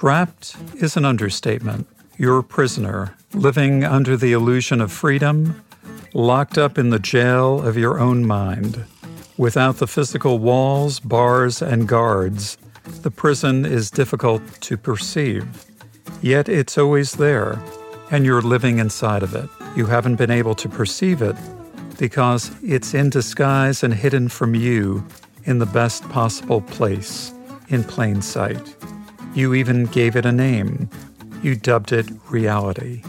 Trapped is an understatement. You're a prisoner, living under the illusion of freedom, locked up in the jail of your own mind. Without the physical walls, bars, and guards, the prison is difficult to perceive. Yet it's always there, and you're living inside of it. You haven't been able to perceive it because it's in disguise and hidden from you in the best possible place, in plain sight. You even gave it a name. You dubbed it reality.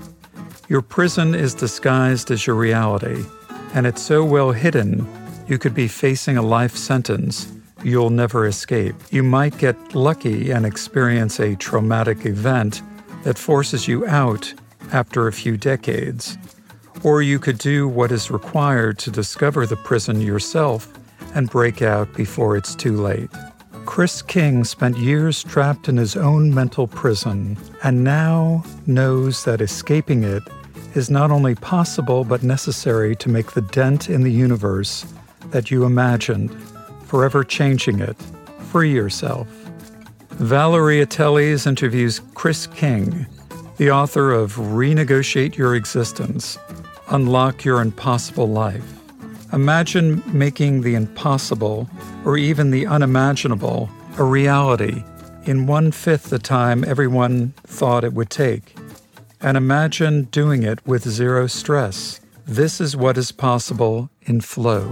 Your prison is disguised as your reality, and it's so well hidden you could be facing a life sentence you'll never escape. You might get lucky and experience a traumatic event that forces you out after a few decades. Or you could do what is required to discover the prison yourself and break out before it's too late. Chris King spent years trapped in his own mental prison and now knows that escaping it is not only possible but necessary to make the dent in the universe that you imagined, forever changing it. Free yourself. Valeria Teles interviews Chris King, the author of Renegotiate Your Existence Unlock Your Impossible Life. Imagine making the impossible or even the unimaginable a reality in one fifth the time everyone thought it would take. And imagine doing it with zero stress. This is what is possible in flow.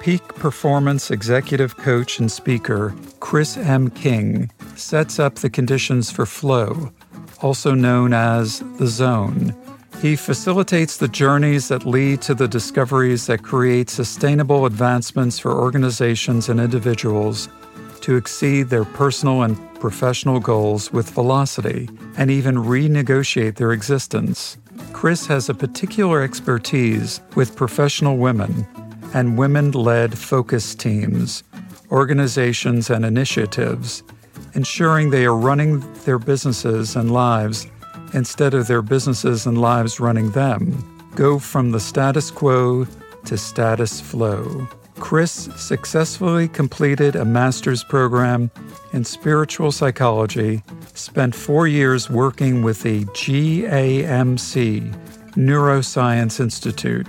Peak performance executive coach and speaker Chris M. King sets up the conditions for flow, also known as the zone he facilitates the journeys that lead to the discoveries that create sustainable advancements for organizations and individuals to exceed their personal and professional goals with velocity and even renegotiate their existence. Chris has a particular expertise with professional women and women led focus teams, organizations, and initiatives, ensuring they are running their businesses and lives instead of their businesses and lives running them, go from the status quo to status flow. Chris successfully completed a master's program in spiritual psychology, spent four years working with the GAMC Neuroscience Institute.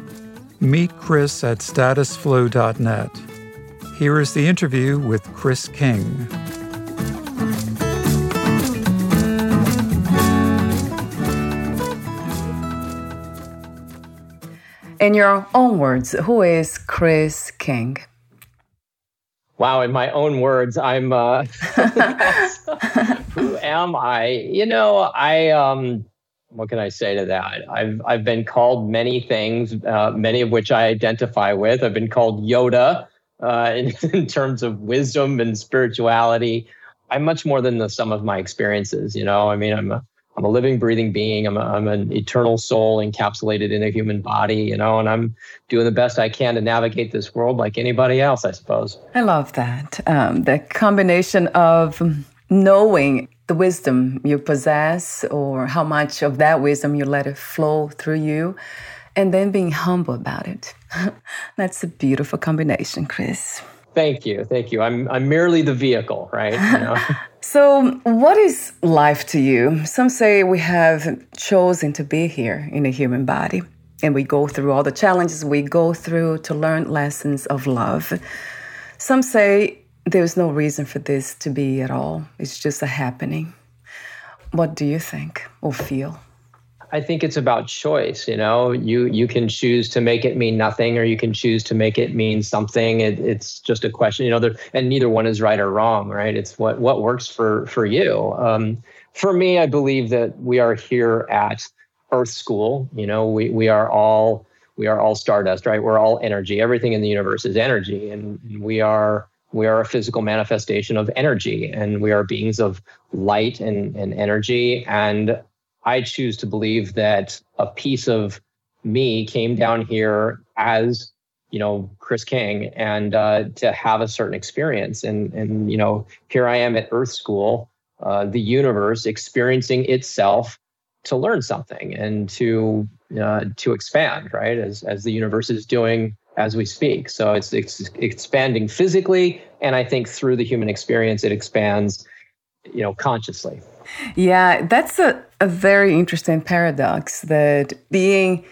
Meet Chris at statusflow.net. Here is the interview with Chris King. In your own words, who is Chris King? Wow, in my own words, I'm. Uh, who am I? You know, I. Um, what can I say to that? I've I've been called many things, uh, many of which I identify with. I've been called Yoda uh, in, in terms of wisdom and spirituality. I'm much more than the sum of my experiences. You know, I mean, I'm a I'm a living, breathing being. I'm, a, I'm an eternal soul encapsulated in a human body, you know, and I'm doing the best I can to navigate this world like anybody else, I suppose. I love that. Um, the combination of knowing the wisdom you possess or how much of that wisdom you let it flow through you and then being humble about it. That's a beautiful combination, Chris. Thank you. Thank you. I'm, I'm merely the vehicle, right? You know? So, what is life to you? Some say we have chosen to be here in a human body, and we go through all the challenges we go through to learn lessons of love. Some say there's no reason for this to be at all. It's just a happening. What do you think or feel? I think it's about choice. You know, you you can choose to make it mean nothing, or you can choose to make it mean something. It, it's just a question. You know, there, and neither one is right or wrong. Right? It's what what works for for you. Um, for me, I believe that we are here at Earth School. You know, we we are all we are all stardust. Right? We're all energy. Everything in the universe is energy, and we are we are a physical manifestation of energy and we are beings of light and, and energy and I choose to believe that a piece of me came down here as you know Chris King and uh, to have a certain experience and and you know here I am at Earth School, uh, the universe experiencing itself to learn something and to uh, to expand right as as the universe is doing as we speak. So it's, it's expanding physically, and I think through the human experience, it expands, you know, consciously. Yeah, that's a, a very interesting paradox that being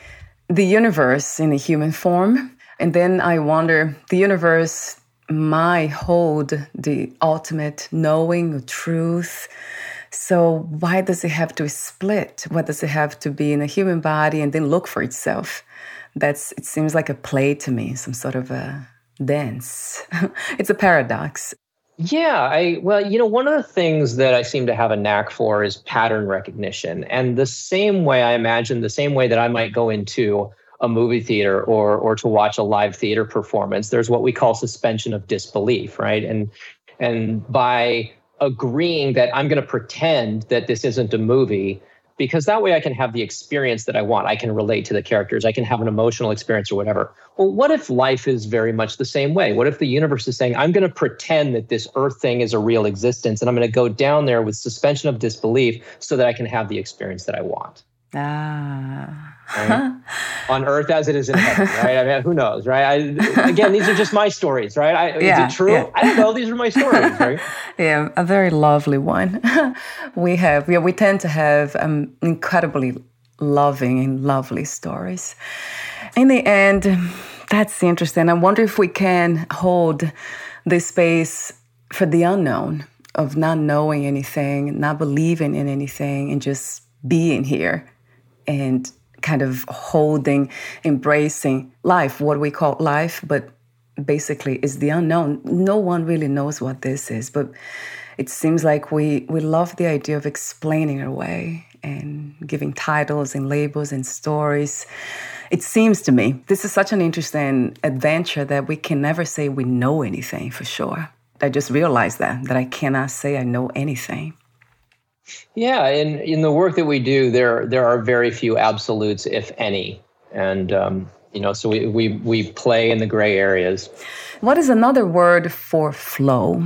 the universe in a human form, and then I wonder the universe might hold the ultimate knowing truth. So why does it have to split? Why does it have to be in a human body and then look for itself? That's it seems like a play to me, some sort of a dance. it's a paradox. Yeah, I well, you know, one of the things that I seem to have a knack for is pattern recognition. And the same way I imagine the same way that I might go into a movie theater or or to watch a live theater performance, there's what we call suspension of disbelief, right? And and by agreeing that I'm going to pretend that this isn't a movie, because that way I can have the experience that I want. I can relate to the characters. I can have an emotional experience or whatever. Well, what if life is very much the same way? What if the universe is saying, I'm going to pretend that this earth thing is a real existence and I'm going to go down there with suspension of disbelief so that I can have the experience that I want? Ah. Right? on earth as it is in heaven, right? I mean, who knows, right? I, again, these are just my stories, right? I, yeah, is it true? Yeah. I don't know. These are my stories, right? yeah, a very lovely one. we have, yeah, we tend to have um, incredibly loving and lovely stories. In the end, that's interesting. I wonder if we can hold this space for the unknown of not knowing anything, not believing in anything, and just being here and kind of holding, embracing life, what we call life, but basically is the unknown. No one really knows what this is, but it seems like we, we love the idea of explaining it away and giving titles and labels and stories. It seems to me this is such an interesting adventure that we can never say we know anything for sure. I just realized that, that I cannot say I know anything. Yeah, in in the work that we do, there there are very few absolutes, if any, and um, you know, so we we we play in the gray areas. What is another word for flow?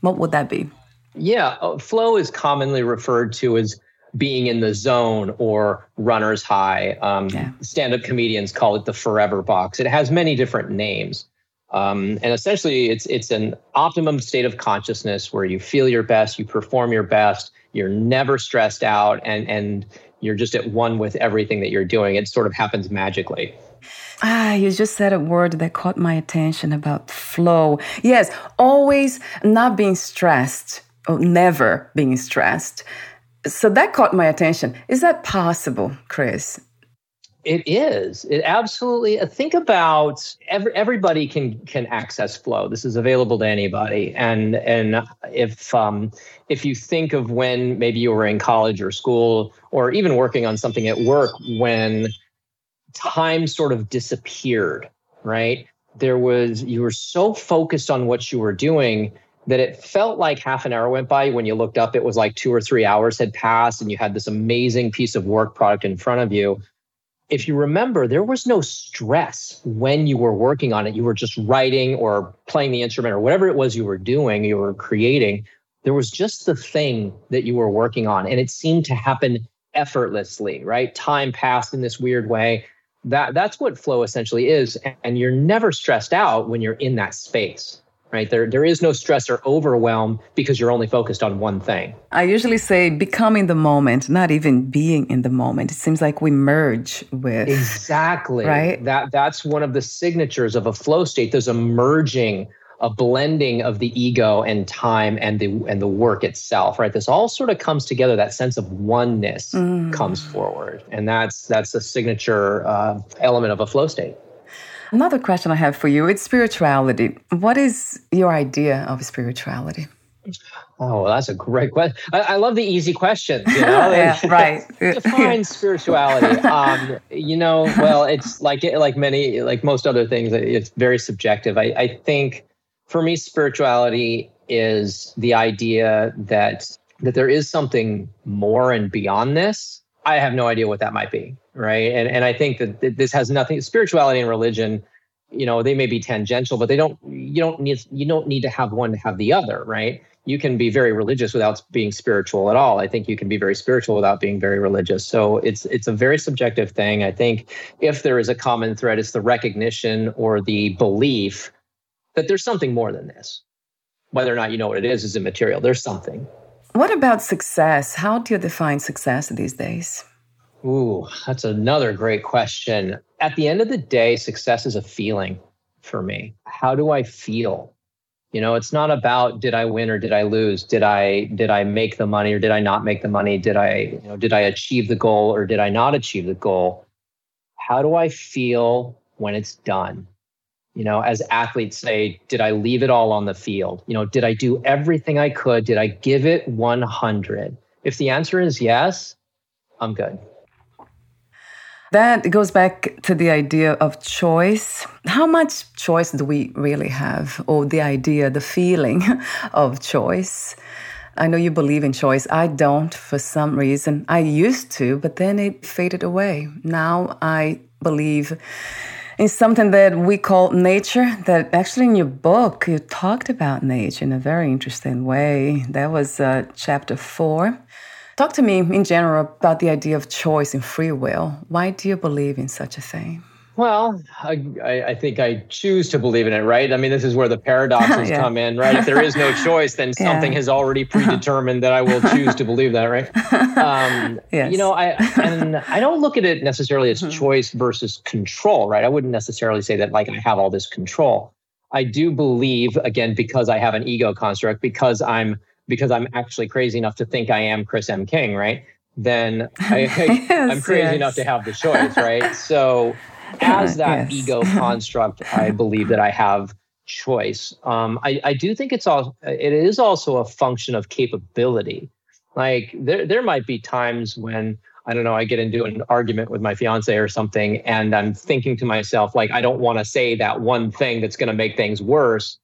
What would that be? Yeah, uh, flow is commonly referred to as being in the zone or runner's high. Um, yeah. Stand up comedians call it the forever box. It has many different names. Um, and essentially, it's it's an optimum state of consciousness where you feel your best, you perform your best, you're never stressed out and and you're just at one with everything that you're doing it sort of happens magically Ah, you just said a word that caught my attention about flow. Yes, always not being stressed or never being stressed. So that caught my attention. Is that possible, Chris? It is. It absolutely. Uh, think about every, everybody can can access flow. This is available to anybody. And and if um, if you think of when maybe you were in college or school or even working on something at work when time sort of disappeared, right? There was you were so focused on what you were doing that it felt like half an hour went by. When you looked up, it was like two or three hours had passed, and you had this amazing piece of work product in front of you if you remember, there was no stress when you were working on it. You were just writing or playing the instrument or whatever it was you were doing, you were creating. There was just the thing that you were working on. And it seemed to happen effortlessly, right? Time passed in this weird way. That that's what flow essentially is. And you're never stressed out when you're in that space right? There, there is no stress or overwhelm because you're only focused on one thing. I usually say becoming the moment, not even being in the moment. It seems like we merge with exactly right. That that's one of the signatures of a flow state. There's a merging a blending of the ego and time and the and the work itself right this all sort of comes together that sense of oneness mm. comes forward and that's that's a signature uh, element of a flow state another question i have for you it's spirituality what is your idea of spirituality Oh, that's a great question. I, I love the easy questions. You know, yeah, right. Define spirituality. Um, you know, well, it's like like many, like most other things. It's very subjective. I, I think for me, spirituality is the idea that that there is something more and beyond this. I have no idea what that might be, right? And and I think that this has nothing. Spirituality and religion you know they may be tangential but they don't you don't need you don't need to have one to have the other right you can be very religious without being spiritual at all. I think you can be very spiritual without being very religious. So it's it's a very subjective thing. I think if there is a common thread, it's the recognition or the belief that there's something more than this. Whether or not you know what it is is immaterial. There's something. What about success? How do you define success these days? Ooh, that's another great question. At the end of the day, success is a feeling for me. How do I feel? you know it's not about did i win or did i lose? Did i did i make the money or did i not make the money? Did i you know did i achieve the goal or did i not achieve the goal? How do i feel when it's done? You know as athletes say did i leave it all on the field? You know did i do everything i could? Did i give it 100 if the answer is yes i'm good that goes back to the idea of choice. How much choice do we really have? Or the idea, the feeling of choice? I know you believe in choice. I don't for some reason. I used to, but then it faded away. Now I believe in something that we call nature. That actually, in your book, you talked about nature in a very interesting way. That was uh, chapter four. Talk to me in general about the idea of choice and free will. Why do you believe in such a thing? Well, I, I, think I choose to believe in it, right? I mean, this is where the paradoxes yeah. come in, right? If there is no choice, then yeah. something has already predetermined that I will choose to believe that, right? Um, yes. You know, I and I don't look at it necessarily as hmm. choice versus control, right? I wouldn't necessarily say that like I have all this control. I do believe, again, because I have an ego construct, because I'm because I'm actually crazy enough to think I am Chris M. King, right? Then I, am crazy yes. enough to have the choice, right? So, as that yes. ego construct, I believe that I have choice. Um, I, I do think it's all it is also a function of capability. Like there there might be times when I don't know, I get into an argument with my fiance or something, and I'm thinking to myself, like, I don't want to say that one thing that's going to make things worse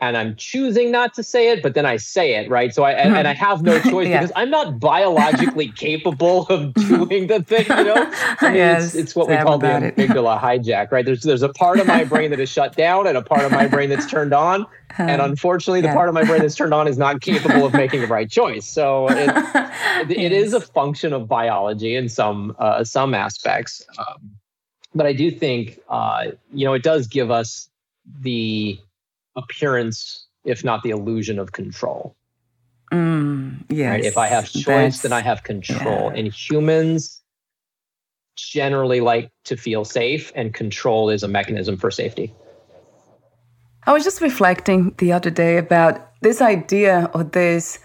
and I'm choosing not to say it, but then I say it, right? So I and, and I have no choice yeah. because I'm not biologically capable of doing the thing, you know. I mean, yes, it's, it's what we call the amygdala hijack, right? There's there's a part of my brain that is shut down and a part of my brain that's turned on, and unfortunately, the yeah. part of my brain that's turned on is not capable of making the right choice. So it, it, it is a function of biology in some uh, some aspects, um, but I do think uh, you know it does give us the appearance, if not the illusion of control. Mm, yes. Right? If I have choice, then I have control. Yeah. And humans generally like to feel safe, and control is a mechanism for safety. I was just reflecting the other day about this idea or this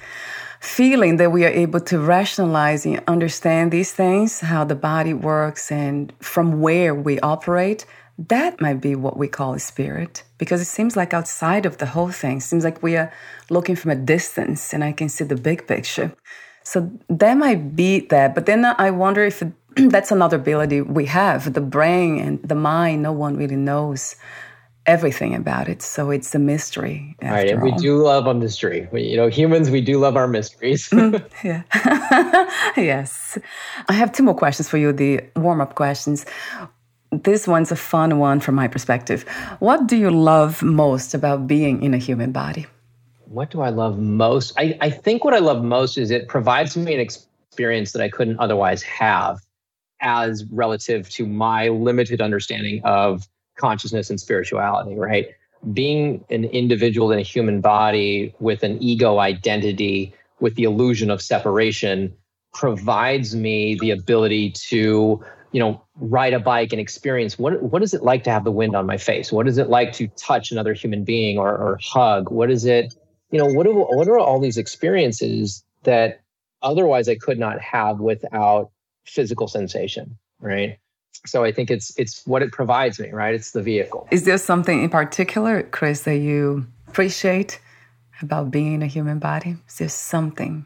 feeling that we are able to rationalize and understand these things, how the body works, and from where we operate that might be what we call a spirit because it seems like outside of the whole thing it seems like we are looking from a distance and i can see the big picture. So that might be that but then i wonder if that's another ability we have the brain and the mind no one really knows everything about it so it's a mystery right and we do love a mystery. We, you know humans we do love our mysteries. Mm, yeah. Yes. I have two more questions for you the warm-up questions this one's a fun one from my perspective. What do you love most about being in a human body? What do I love most? I, I think what I love most is it provides me an experience that I couldn't otherwise have as relative to my limited understanding of consciousness and spirituality, right? Being an individual in a human body with an ego identity, with the illusion of separation, provides me the ability to you know, ride a bike and experience what what is it like to have the wind on my face? What is it like to touch another human being or, or hug? What is it, you know, what are, what are all these experiences that otherwise I could not have without physical sensation, right? So I think it's it's what it provides me, right? It's the vehicle. Is there something in particular, Chris, that you appreciate about being in a human body? Is there something?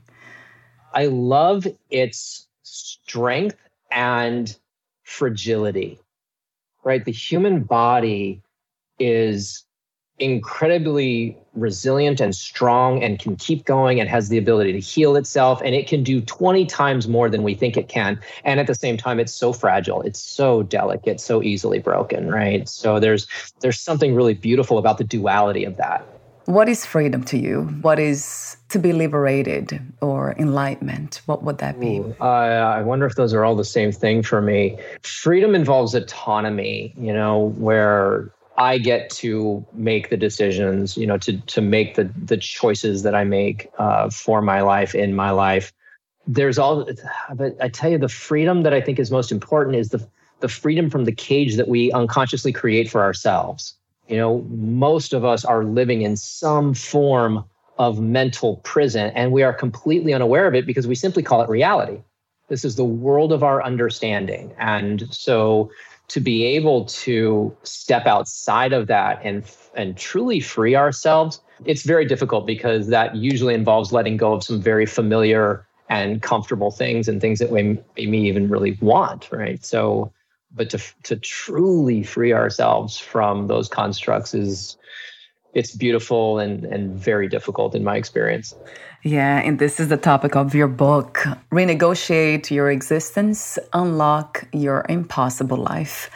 I love its strength and fragility, right? The human body is incredibly resilient and strong and can keep going and has the ability to heal itself and it can do 20 times more than we think it can. And at the same time it's so fragile. It's so delicate so easily broken right? So there's there's something really beautiful about the duality of that what is freedom to you what is to be liberated or enlightenment what would that be Ooh, uh, i wonder if those are all the same thing for me freedom involves autonomy you know where I get to make the decisions, you know, to to make the the choices that I make uh, for my life in my life. There's all, but I tell you, the freedom that I think is most important is the the freedom from the cage that we unconsciously create for ourselves. You know, most of us are living in some form of mental prison, and we are completely unaware of it because we simply call it reality. This is the world of our understanding, and so to be able to step outside of that and and truly free ourselves it's very difficult because that usually involves letting go of some very familiar and comfortable things and things that we may even really want right so but to to truly free ourselves from those constructs is it's beautiful and and very difficult in my experience yeah, and this is the topic of your book Renegotiate Your Existence, Unlock Your Impossible Life.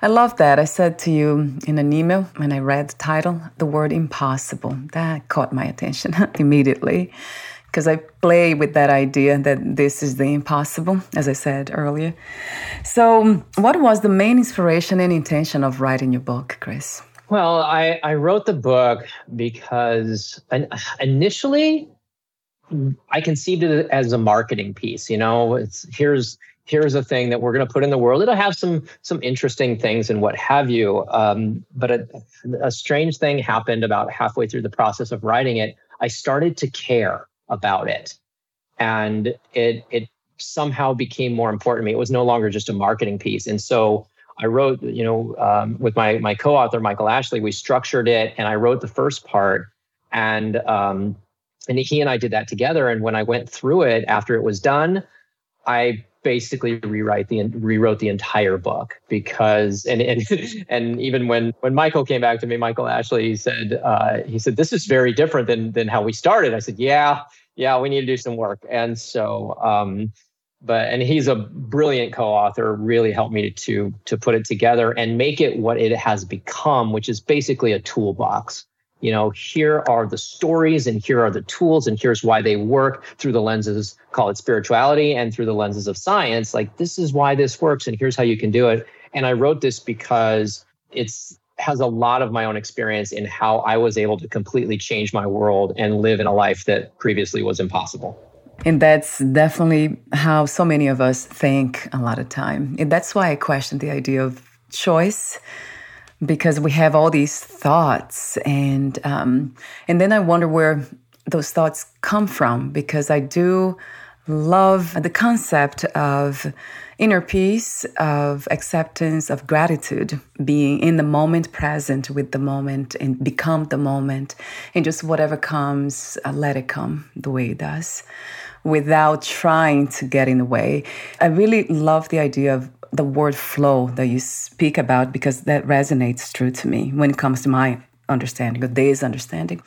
I love that. I said to you in an email when I read the title, the word impossible. That caught my attention immediately because I play with that idea that this is the impossible, as I said earlier. So, what was the main inspiration and intention of writing your book, Chris? Well, I, I wrote the book because initially I conceived it as a marketing piece. You know, it's here's here's a thing that we're going to put in the world. It'll have some some interesting things and what have you. Um, but a, a strange thing happened about halfway through the process of writing it. I started to care about it, and it it somehow became more important to me. It was no longer just a marketing piece, and so. I wrote, you know, um, with my my co-author Michael Ashley, we structured it, and I wrote the first part, and um, and he and I did that together. And when I went through it after it was done, I basically rewrite the rewrote the entire book because and and and even when when Michael came back to me, Michael Ashley, he said uh, he said this is very different than than how we started. I said, yeah, yeah, we need to do some work. And so, um, but and he's a brilliant co-author. Really helped me to to put it together and make it what it has become, which is basically a toolbox you know, here are the stories and here are the tools and here's why they work through the lenses, call it spirituality, and through the lenses of science. Like, this is why this works and here's how you can do it. And I wrote this because it's has a lot of my own experience in how I was able to completely change my world and live in a life that previously was impossible. And that's definitely how so many of us think a lot of time. And that's why I question the idea of choice because we have all these thoughts and um, and then I wonder where those thoughts come from because I do love the concept of inner peace, of acceptance, of gratitude, being in the moment, present with the moment, and become the moment, and just whatever comes, uh, let it come the way it does, without trying to get in the way. I really love the idea of the word flow that you speak about because that resonates true to me when it comes to my understanding, or day's understanding.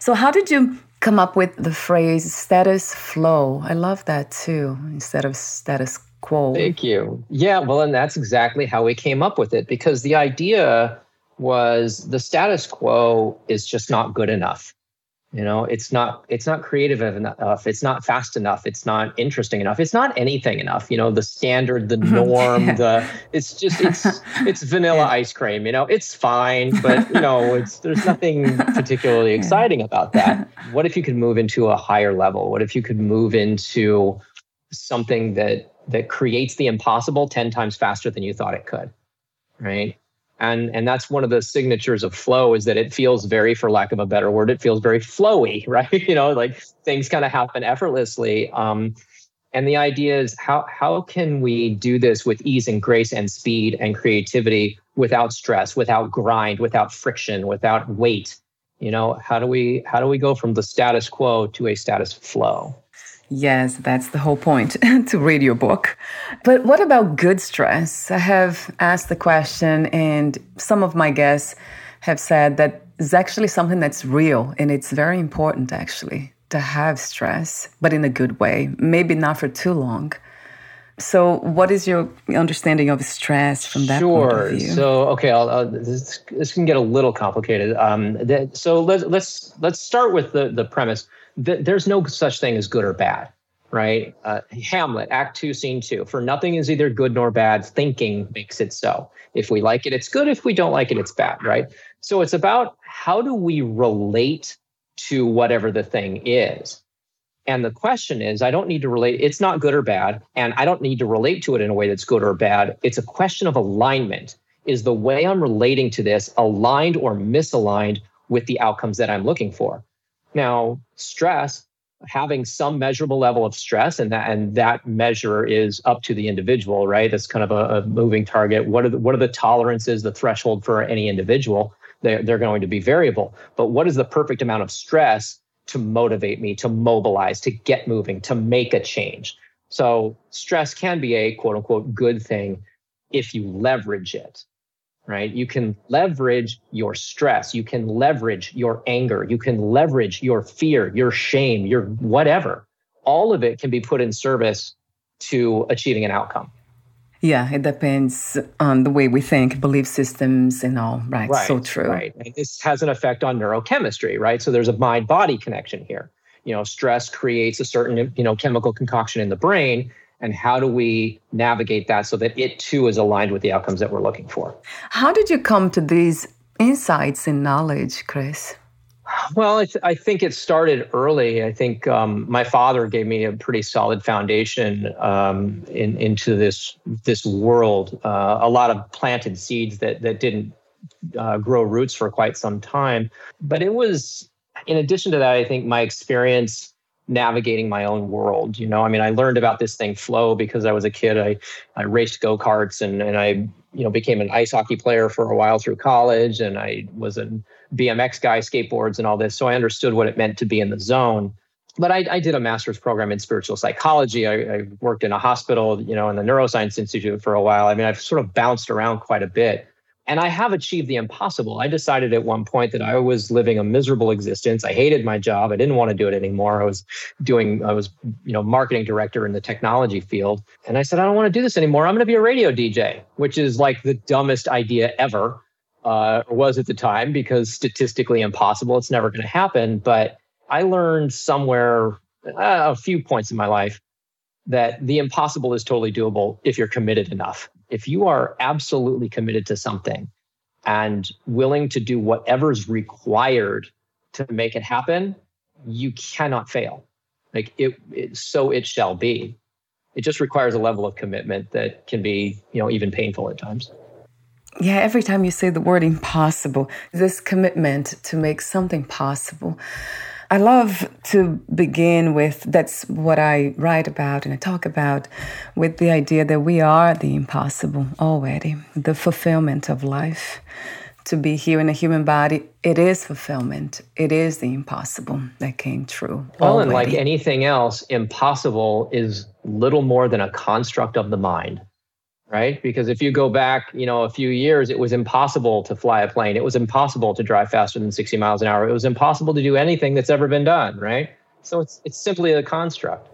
So, how did you come up with the phrase status flow? I love that too, instead of status quo. Thank you. Yeah, well, and that's exactly how we came up with it because the idea was the status quo is just not good enough you know it's not it's not creative enough it's not fast enough. It's not interesting enough. It's not anything enough. You know the standard the mm-hmm. norm the it's just it's it's vanilla ice cream you know? It's fine but you know it's there's nothing particularly exciting about that. What if you could move into a higher level? What if you could move into something that that creates the impossible 10 times faster than you thought it could. Right. And, and that's one of the signatures of flow is that it feels very for lack of a better word it feels very flowy right you know like things kind of happen effortlessly um, and the idea is how how can we do this with ease and grace and speed and creativity without stress, without grind, without friction, without weight? You know, how do we how do we go from the status quo to a status flow? Yes, that's the whole point to read your book. But what about good stress? I have asked the question, and some of my guests have said that it's actually something that's real and it's very important, actually to have stress, but in a good way, maybe not for too long. So, what is your understanding of stress from that sure. point of view? So, okay, I'll, I'll, this, this can get a little complicated. Um, that, so let's let's let's start with the the premise that there's no such thing as good or bad, right? Uh, Hamlet, Act Two, Scene Two. For nothing is either good nor bad. Thinking makes it so. If we like it, it's good. If we don't like it, it's bad, right? So it's about how do we relate to whatever the thing is. And the question is, I don't need to relate, it's not good or bad. And I don't need to relate to it in a way that's good or bad. It's a question of alignment. Is the way I'm relating to this aligned or misaligned with the outcomes that I'm looking for? Now, stress, having some measurable level of stress, and that and that measure is up to the individual, right? That's kind of a, a moving target. What are the, what are the tolerances, the threshold for any individual? they're, they're going to be variable. But what is the perfect amount of stress to motivate me, to mobilize, to get moving, to make a change? So stress can be a quote unquote good thing if you leverage it, right? You can leverage your stress. You can leverage your anger. You can leverage your fear, your shame, your whatever. All of it can be put in service to achieving an outcome. Yeah, it depends on the way we think, belief systems and all. Right. right so true. Right. And this has an effect on neurochemistry, right? So there's a mind body connection here. You know, stress creates a certain, you know, chemical concoction in the brain. And how do we navigate that so that it too is aligned with the outcomes that we're looking for? How did you come to these insights and knowledge, Chris? Well, I, th- I, think it started early. I think um, my father gave me a pretty solid foundation um, in, into this this world. Uh, a lot of planted seeds that that didn't uh, grow roots for quite some time. But it was, in addition to that, I think my experience navigating my own world. You know, I mean, I learned about this thing flow because I was a kid. I I raced go karts and and I you know became an ice hockey player for a while through college, and I was an BMX guy, skateboards, and all this. So I understood what it meant to be in the zone. But I, I did a master's program in spiritual psychology. I, I worked in a hospital, you know, in the Neuroscience Institute for a while. I mean, I've sort of bounced around quite a bit. And I have achieved the impossible. I decided at one point that I was living a miserable existence. I hated my job. I didn't want to do it anymore. I was doing, I was, you know, marketing director in the technology field. And I said, I don't want to do this anymore. I'm going to be a radio DJ, which is like the dumbest idea ever uh, was at the time because statistically impossible. It's never going to happen. But I learned somewhere uh, a few points in my life that the impossible is totally doable if you're committed enough. If you are absolutely committed to something and willing to do whatever's required to make it happen, you cannot fail. Like it, it so it shall be. It just requires a level of commitment that can be, you know, even painful at times. Yeah, every time you say the word impossible, this commitment to make something possible. I love to begin with that's what I write about and I talk about with the idea that we are the impossible already, the fulfillment of life. To be here in a human body, it is fulfillment. It is the impossible that came true. Well, already. and like anything else, impossible is little more than a construct of the mind right? Because if you go back, you know, a few years, it was impossible to fly a plane. It was impossible to drive faster than 60 miles an hour. It was impossible to do anything that's ever been done, right? So it's it's simply a construct.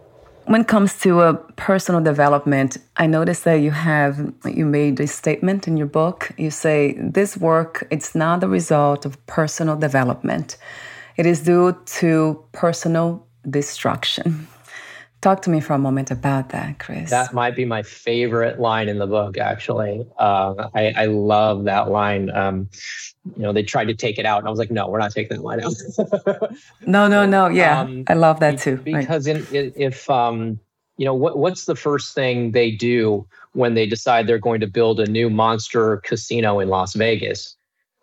When it comes to a personal development, I noticed that you have you made a statement in your book. You say this work it's not the result of personal development. It is due to personal destruction. Talk to me for a moment about that, Chris. That might be my favorite line in the book, actually. Uh, I, I, love that line. Um, you know, they tried to take it out, and I was like, no, we're not taking that line out. no, no, no. Yeah, um, I love that too. Because right. in, if um, you know what what's the first thing they do when they decide they're going to build a new monster casino in Las Vegas?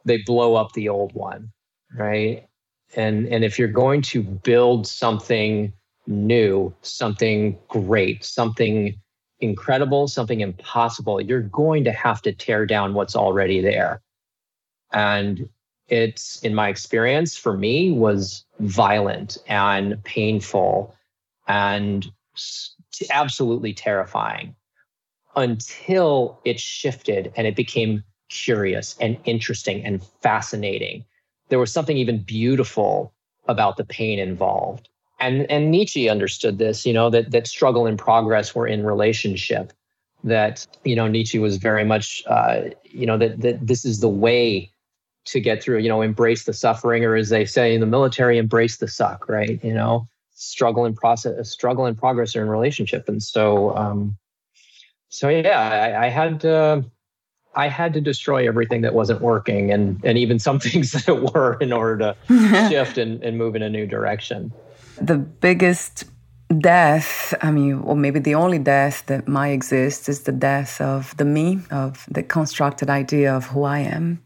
They blow up the old one, right? And and if you're going to build something new, something great, something incredible, something impossible, you're going to have to tear down what's already there. And it's in my experience for me was violent and painful and absolutely terrifying until it shifted and it became curious and interesting and fascinating. There was something even beautiful about the pain involved. And, and Nietzsche understood this, you know, that, that struggle and progress were in relationship. That, you know, Nietzsche was very much, uh, you know, that, that this is the way to get through, you know, embrace the suffering, or as they say in the military, embrace the suck, right? You know, struggle and process, struggle and progress are in relationship. And so, um, so yeah, I, I had to, I had to destroy everything that wasn't working and, and even some things that were in order to shift and, and move in a new direction. The biggest death, I mean, or maybe the only death that might exist is the death of the me, of the constructed idea of who I am.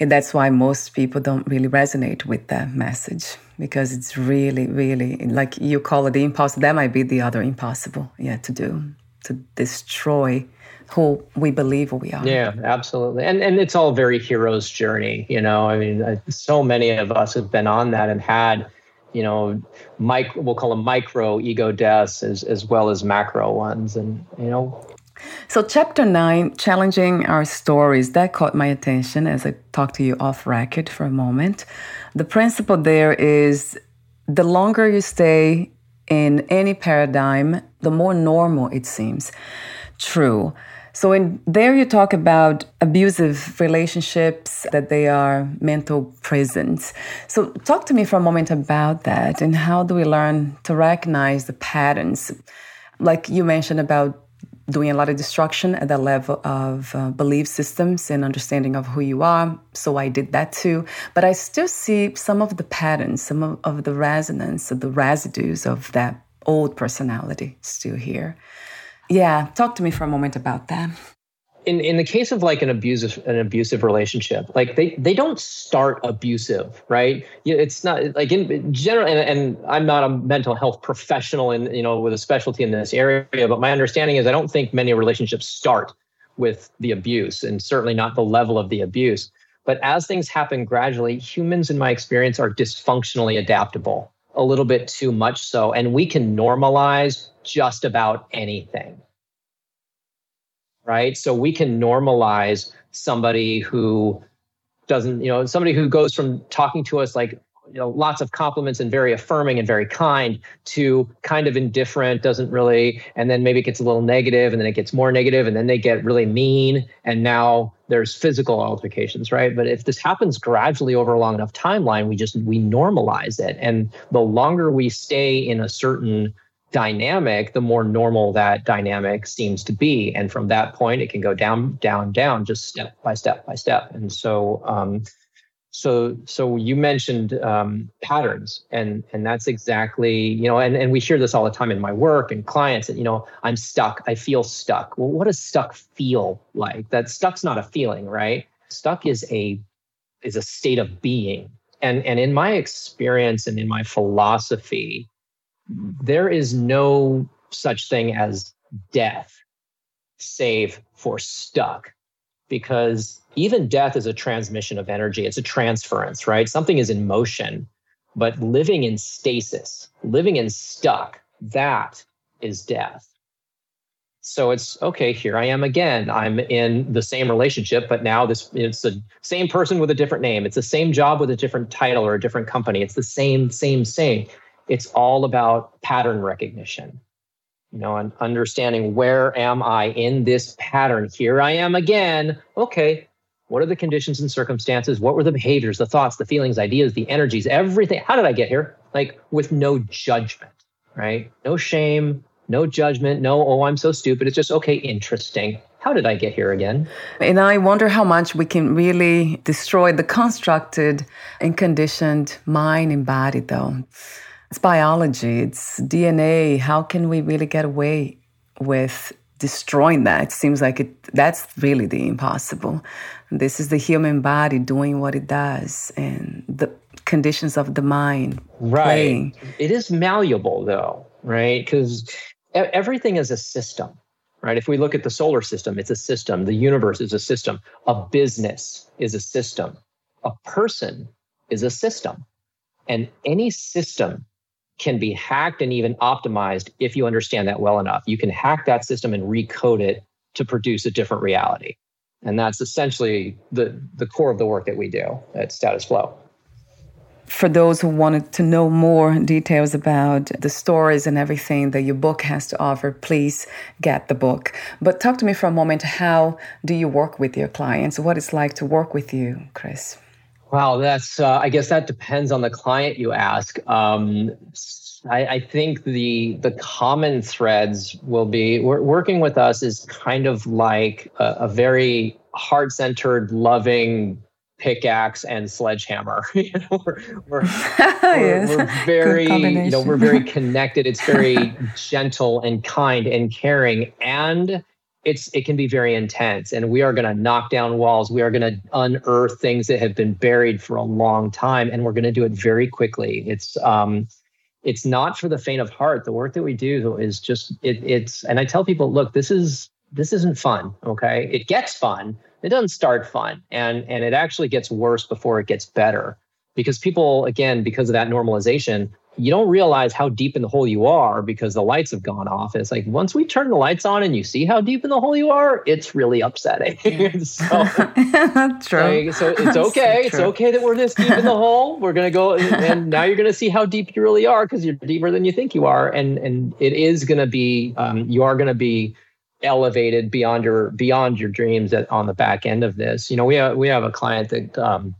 And that's why most people don't really resonate with that message because it's really, really like you call it the impossible. That might be the other impossible, yeah, to do, to destroy who we believe we are. Yeah, absolutely. And and it's all very hero's journey, you know. I mean, uh, so many of us have been on that and had, you know, micro we'll call them micro ego deaths as as well as macro ones and you know, so, chapter nine, challenging our stories, that caught my attention as I talked to you off record for a moment. The principle there is the longer you stay in any paradigm, the more normal it seems. True. So, in there, you talk about abusive relationships, that they are mental prisons. So, talk to me for a moment about that and how do we learn to recognize the patterns? Like you mentioned about doing a lot of destruction at the level of uh, belief systems and understanding of who you are. So I did that too. But I still see some of the patterns, some of, of the resonance, of the residues of that old personality still here. Yeah, talk to me for a moment about that. In in the case of like an abusive an abusive relationship like they they don't start abusive right? It's not like in general and, and i'm not a mental health professional and you know with a specialty in this area but my understanding is i don't think many relationships start with the abuse and certainly not the level of the abuse. But as things happen gradually humans in my experience are dysfunctionally adaptable a little bit too much so and we can normalize just about anything right? So we can normalize somebody who doesn't, you know, somebody who goes from talking to us like, you know, lots of compliments and very affirming and very kind to kind of indifferent, doesn't really, and then maybe it gets a little negative and then it gets more negative and then they get really mean and now there's physical altercations, right? But if this happens gradually over a long enough timeline, we just we normalize it. And the longer we stay in a certain dynamic, the more normal that dynamic seems to be. And from that point, it can go down, down, down, just step by step by step. And so, um, so, so you mentioned um, patterns, and and that's exactly you know, and and we hear this all the time in my work and clients that you know, I'm stuck, I feel stuck. Well, what does stuck feel like? That stuck's not a feeling, right? Stuck is a is a state of being. And and in my experience and in my philosophy, there is no such thing as death save for stuck because even death is a transmission of energy. It's a transference right? Something is in motion but living in stasis living in stuck that is death. So it's okay here i am again. I'm in the same relationship but now this it's the same person with a different name. It's the same job with a different title or a different company. It's the same same same. It's all about pattern recognition you know and understanding where am i in this pattern? Here i am again. Okay what are the conditions and circumstances? What were the behaviors the thoughts the feelings ideas the energies everything? How did i get here? Like with no judgment right? No shame no judgment no oh i'm so stupid. It's just okay interesting. How did I get here again? And I wonder how much we can really destroy the constructed and conditioned mind and body, though. It's biology, it's DNA. How can we really get away with destroying that? It seems like it that's really the impossible. This is the human body doing what it does and the conditions of the mind. Right. Playing. It is malleable though, right? Because everything is a system right? If we look at the solar system, it's a system. The universe is a system. A business is a system. A person is a system. And any system can be hacked and even optimized if you understand that well enough. You can hack that system and recode it to produce a different reality. And that's essentially the, the core of the work that we do at Status Flow for those who wanted to know more details about the stories and everything that your book has to offer, please get the book. But talk to me for a moment. How do you work with your clients? What it's like to work with you, Chris? Wow, that's. Uh, I guess that depends on the client you ask. Um, I, I, think the the common threads will be working with us is kind of like a, a very heart centered, loving pickaxe and sledgehammer. you know, we're, we're, yes. we're, we're very, you know, we're very connected. It's very gentle and kind and caring. And it's it can be very intense. And we are going to knock down walls. We are going to unearth things that have been buried for a long time. And we're going to do it very quickly. It's um it's not for the faint of heart. The work that we do is just it, it's and I tell people, look, this is this isn't fun. Okay. It gets fun, it doesn't start fun and and it actually gets worse before it gets better because people again because of that normalization you don't realize how deep in the hole you are because the lights have gone off. It's like once we turn the lights on and you see how deep in the hole you are, it's really upsetting. so, true. Like, so it's okay. So it's okay that we're this deep in the hole. We're gonna go, and now you're gonna see how deep you really are because you're deeper than you think you are, and and it is gonna be. Um, you are gonna be elevated beyond your beyond your dreams at, on the back end of this. You know, we have we have a client that um,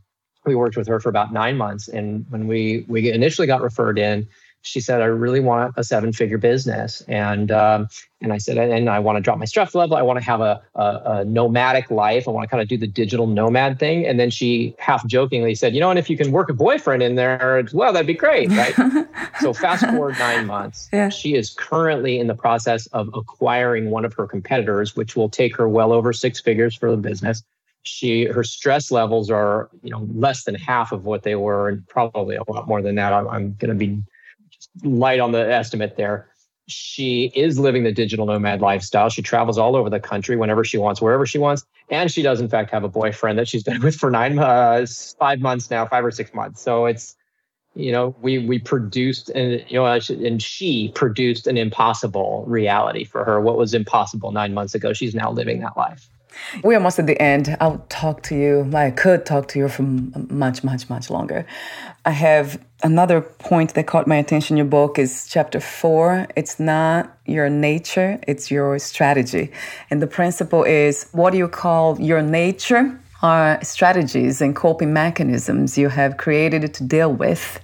we worked with her for about nine months, and when we we initially got referred in, she said, I really want a seven figure business. And, um, and I said, and I want to drop my stress level. I want to have a, a, a nomadic life. I want to kind of do the digital nomad thing. And then she half jokingly said, you know, and if you can work a boyfriend in there, well, that'd be great. Right. so fast forward nine months. Yeah. She is currently in the process of acquiring one of her competitors, which will take her well over six figures for the business she her stress levels are you know less than half of what they were and probably a lot more than that i'm, I'm going to be light on the estimate there. She is living the digital nomad lifestyle. She travels all over the country whenever she wants, wherever she wants, and she does in fact have a boyfriend that she's been with for nine, uh, five months now, five or six months. So it's, you know, we we produced and you know, and she produced an impossible reality for her. What was impossible nine months ago, she's now living that life. We're almost at the end. I'll talk to you. I could talk to you for much, much, much longer. I have another point that caught my attention in your book is chapter four. It's not your nature, it's your strategy. And the principle is what do you call your nature? Are strategies and coping mechanisms you have created to deal with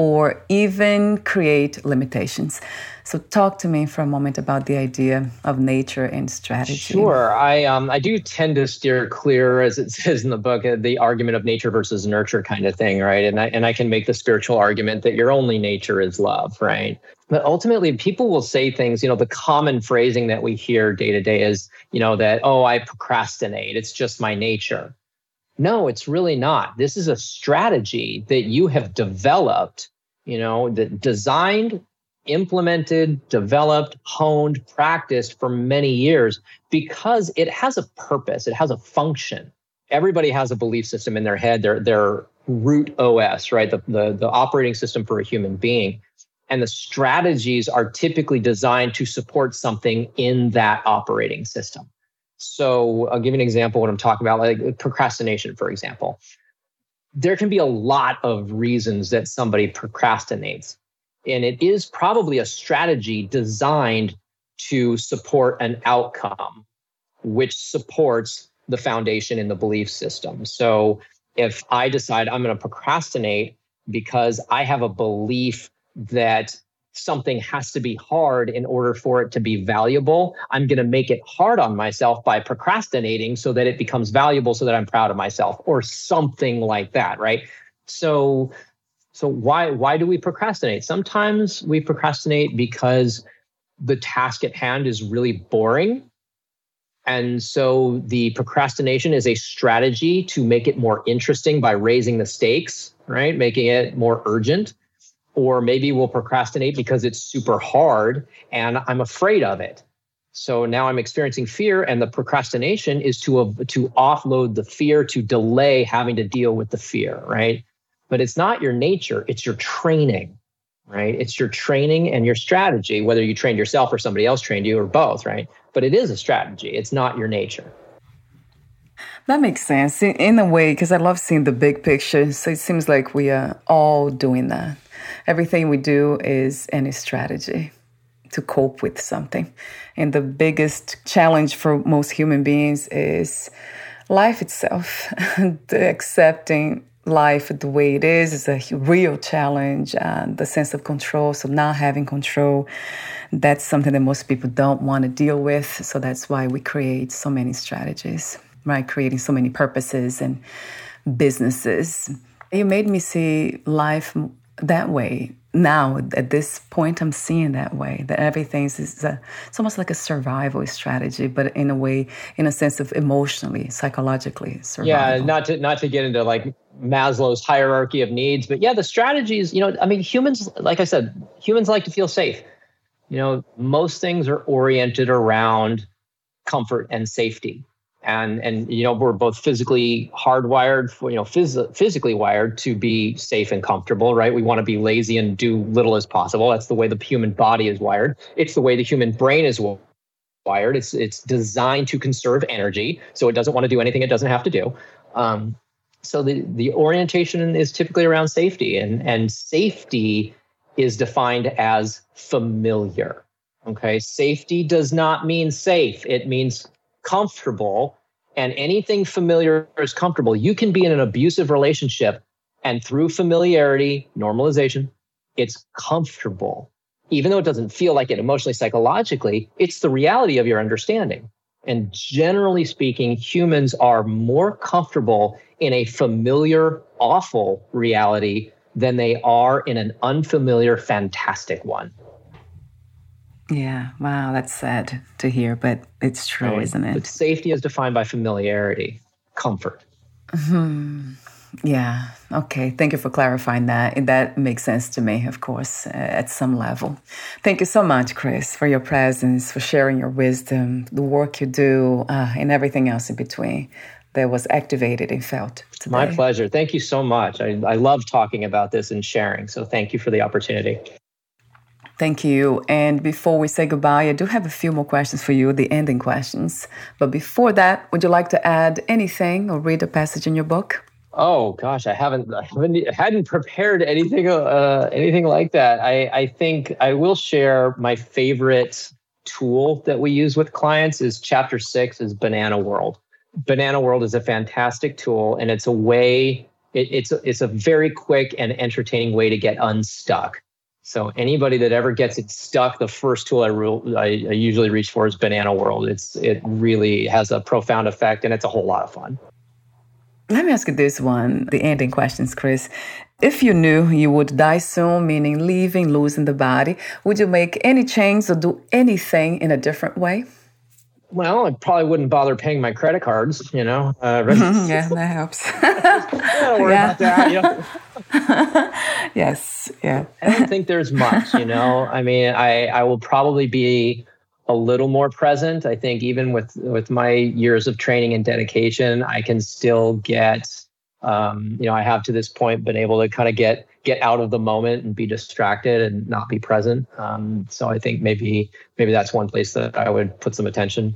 or even create limitations. So, talk to me for a moment about the idea of nature and strategy. Sure, I um, I do tend to steer clear, as it says in the book, the argument of nature versus nurture kind of thing, right? And I and I can make the spiritual argument that your only nature is love, right? But ultimately, people will say things. You know, the common phrasing that we hear day to day is, you know, that oh, I procrastinate. It's just my nature. No, it's really not. This is a strategy that you have developed, you know, that designed, implemented, developed, honed, practiced for many years because it has a purpose, it has a function. Everybody has a belief system in their head, their their root OS, right? The, the, the operating system for a human being. And the strategies are typically designed to support something in that operating system. So I'll give you an example what I'm talking about, like procrastination, for example. There can be a lot of reasons that somebody procrastinates. And it is probably a strategy designed to support an outcome which supports the foundation in the belief system. So if I decide I'm going to procrastinate because I have a belief that something has to be hard in order for it to be valuable. I'm going to make it hard on myself by procrastinating so that it becomes valuable so that I'm proud of myself or something like that, right? So So why why do we procrastinate? Sometimes we procrastinate because the task at hand is really boring. And so the procrastination is a strategy to make it more interesting by raising the stakes, right? Making it more urgent. Or maybe we'll procrastinate because it's super hard and I'm afraid of it. So now I'm experiencing fear, and the procrastination is to to offload the fear, to delay having to deal with the fear, right? But it's not your nature; it's your training, right? It's your training and your strategy, whether you trained yourself or somebody else trained you, or both, right? But it is a strategy; it's not your nature. That makes sense in a way because I love seeing the big picture. So it seems like we are all doing that. Everything we do is any strategy to cope with something. And the biggest challenge for most human beings is life itself. accepting life the way it is is a real challenge. And the sense of control, so not having control, that's something that most people don't want to deal with. So that's why we create so many strategies, right? Creating so many purposes and businesses. It made me see life that way. Now at this point i'm seeing that way that everything is a, it's almost like a survival strategy but in a way in a sense of emotionally psychologically survival. yeah not to not to get into like maslow's hierarchy of needs but yeah the strategies you know i mean humans like i said humans like to feel safe. You know most things are oriented around comfort and safety and and you know we're both physically hardwired for you know phys- physically wired to be safe and comfortable right? We want to be lazy and do little as possible. That's the way the human body is wired. It's the way the human brain is wired. It's it's designed to conserve energy so it doesn't want to do anything it doesn't have to do. Um, so the the orientation is typically around safety and and safety is defined as familiar okay? Safety does not mean safe. It means comfortable and anything familiar is comfortable, you can be in an abusive relationship and through familiarity, normalization, it's comfortable. Even though it doesn't feel like it emotionally, psychologically, it's the reality of your understanding. And generally speaking, humans are more comfortable in a familiar, awful reality than they are in an unfamiliar, fantastic one. Yeah, wow, that's sad to hear, but it's true, right. isn't it? But safety is defined by familiarity, comfort. Hmm. Yeah, okay. Thank you for clarifying that. And that makes sense to me, of course, uh, at some level. Thank you so much, Chris, for your presence, for sharing your wisdom, the work you do, uh, and everything else in between that was activated and felt. Today. My pleasure. Thank you so much. I, I love talking about this and sharing. So thank you for the opportunity. Thank you. And before we say goodbye, I do have a few more questions for you, the ending questions. But before that, would you like to add anything or read a passage in your book? Oh gosh, I haven't, I haven't hadn't prepared anything uh, anything like that. I, I think I will share my favorite tool that we use with clients is chapter six is Banana World. Banana World is a fantastic tool, and it's a way. It, it's it's a very quick and entertaining way to get unstuck. So anybody that ever gets it stuck, the first tool I, re- I, usually reach for is Banana World. It's it really has a profound effect, and it's a whole lot of fun. Let me ask you this one, the ending questions, Chris. If you knew you would die soon, meaning leaving, losing the body, would you make any change or do anything in a different way? Well, I probably wouldn't bother paying my credit cards, you know. Uh, yeah, that helps. yeah. about that. You know? yes, yeah. I don't think there's much, you know. I mean, I I will probably be a little more present. I think even with with my years of training and dedication, I can still get um, you know, I have to this point been able to kind of get get out of the moment and be distracted and not be present. Um, so I think maybe maybe that's one place that I would put some attention.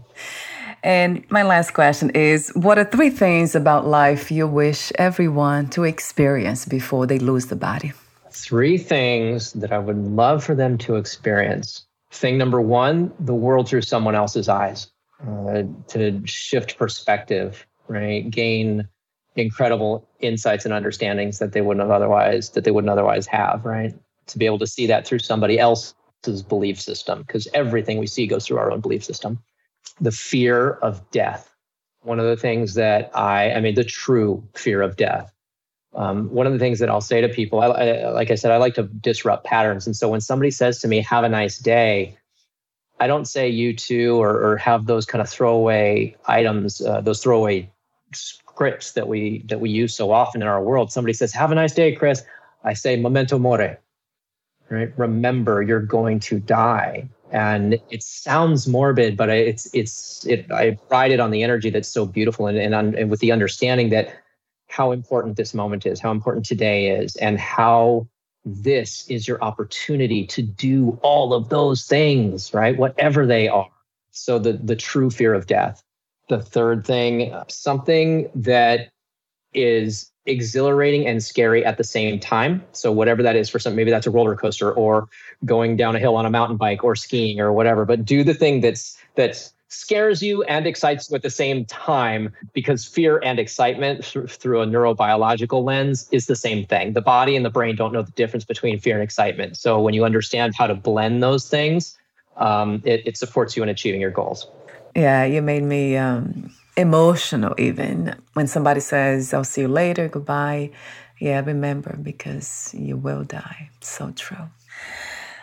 And my last question is What are three things about life you wish everyone to experience before they lose the body? Three things that I would love for them to experience. Thing number one, the world through someone else's eyes, uh, to shift perspective, right? Gain incredible insights and understandings that they wouldn't have otherwise that they wouldn't otherwise have right? To be able to see that through somebody else's belief system because everything we see goes through our own belief system. The fear of death. One of the things that i i mean the true fear of death. Um, one of the things that I'll say to people, I, I, like I said, I like to disrupt patterns. And so when somebody says to me, have a nice day, I don't say you too or, or have those kind of throwaway items, uh, those throwaway scripts that we that we use so often in our world. Somebody says, "Have a nice day, Chris." I say, "Memento mori." Right? Remember, you're going to die, and it sounds morbid, but it's it's it. I ride it on the energy that's so beautiful, and and, on, and with the understanding that how important this moment is, how important today is, and how this is your opportunity to do all of those things, right? Whatever they are. So the the true fear of death. The third thing, something that is exhilarating and scary at the same time. So whatever that is for some, maybe that's a roller coaster or going down a hill on a mountain bike or skiing or whatever. But do the thing that's that's scares you and excites you at the same time because fear and excitement th- through a neurobiological lens is the same thing. The body and the brain don't know the difference between fear and excitement. So when you understand how to blend those things, um, it, it, supports you in achieving your goals. Yeah, you made me um, emotional even when somebody says, I'll see you later, goodbye. Yeah, remember because you will die. So true.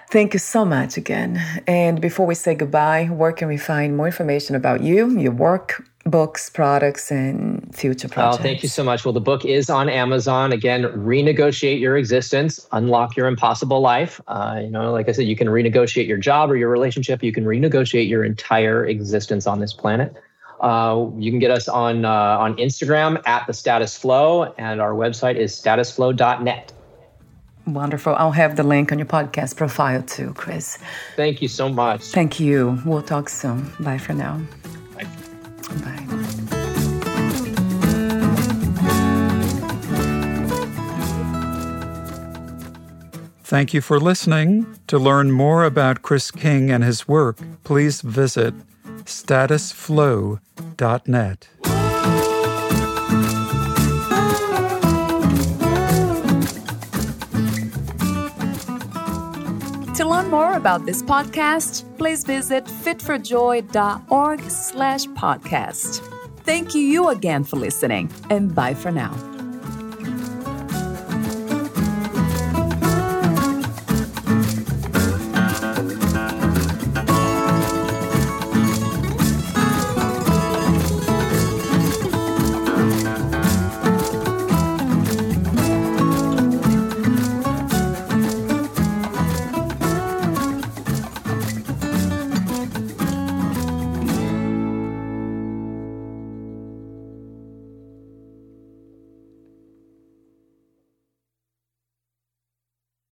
Thank you so much again. And before we say goodbye, where can we find more information about you, your work, books, products, and future projects? Oh, thank you so much. Well, the book is on Amazon. Again, renegotiate your existence, unlock your impossible life. Uh, you know, like I said, you can renegotiate your job or your relationship. You can renegotiate your entire existence on this planet. Uh, you can get us on uh, on Instagram at the Status Flow, and our website is statusflow.net. Wonderful. I'll have the link on your podcast profile too, Chris. Thank you so much. Thank you. We'll talk soon. Bye for now. Bye. Thank you for listening. To learn more about Chris King and his work, please visit statusflow.net. To learn more about this podcast, please visit fitforjoy.org slash podcast. Thank you again for listening, and bye for now.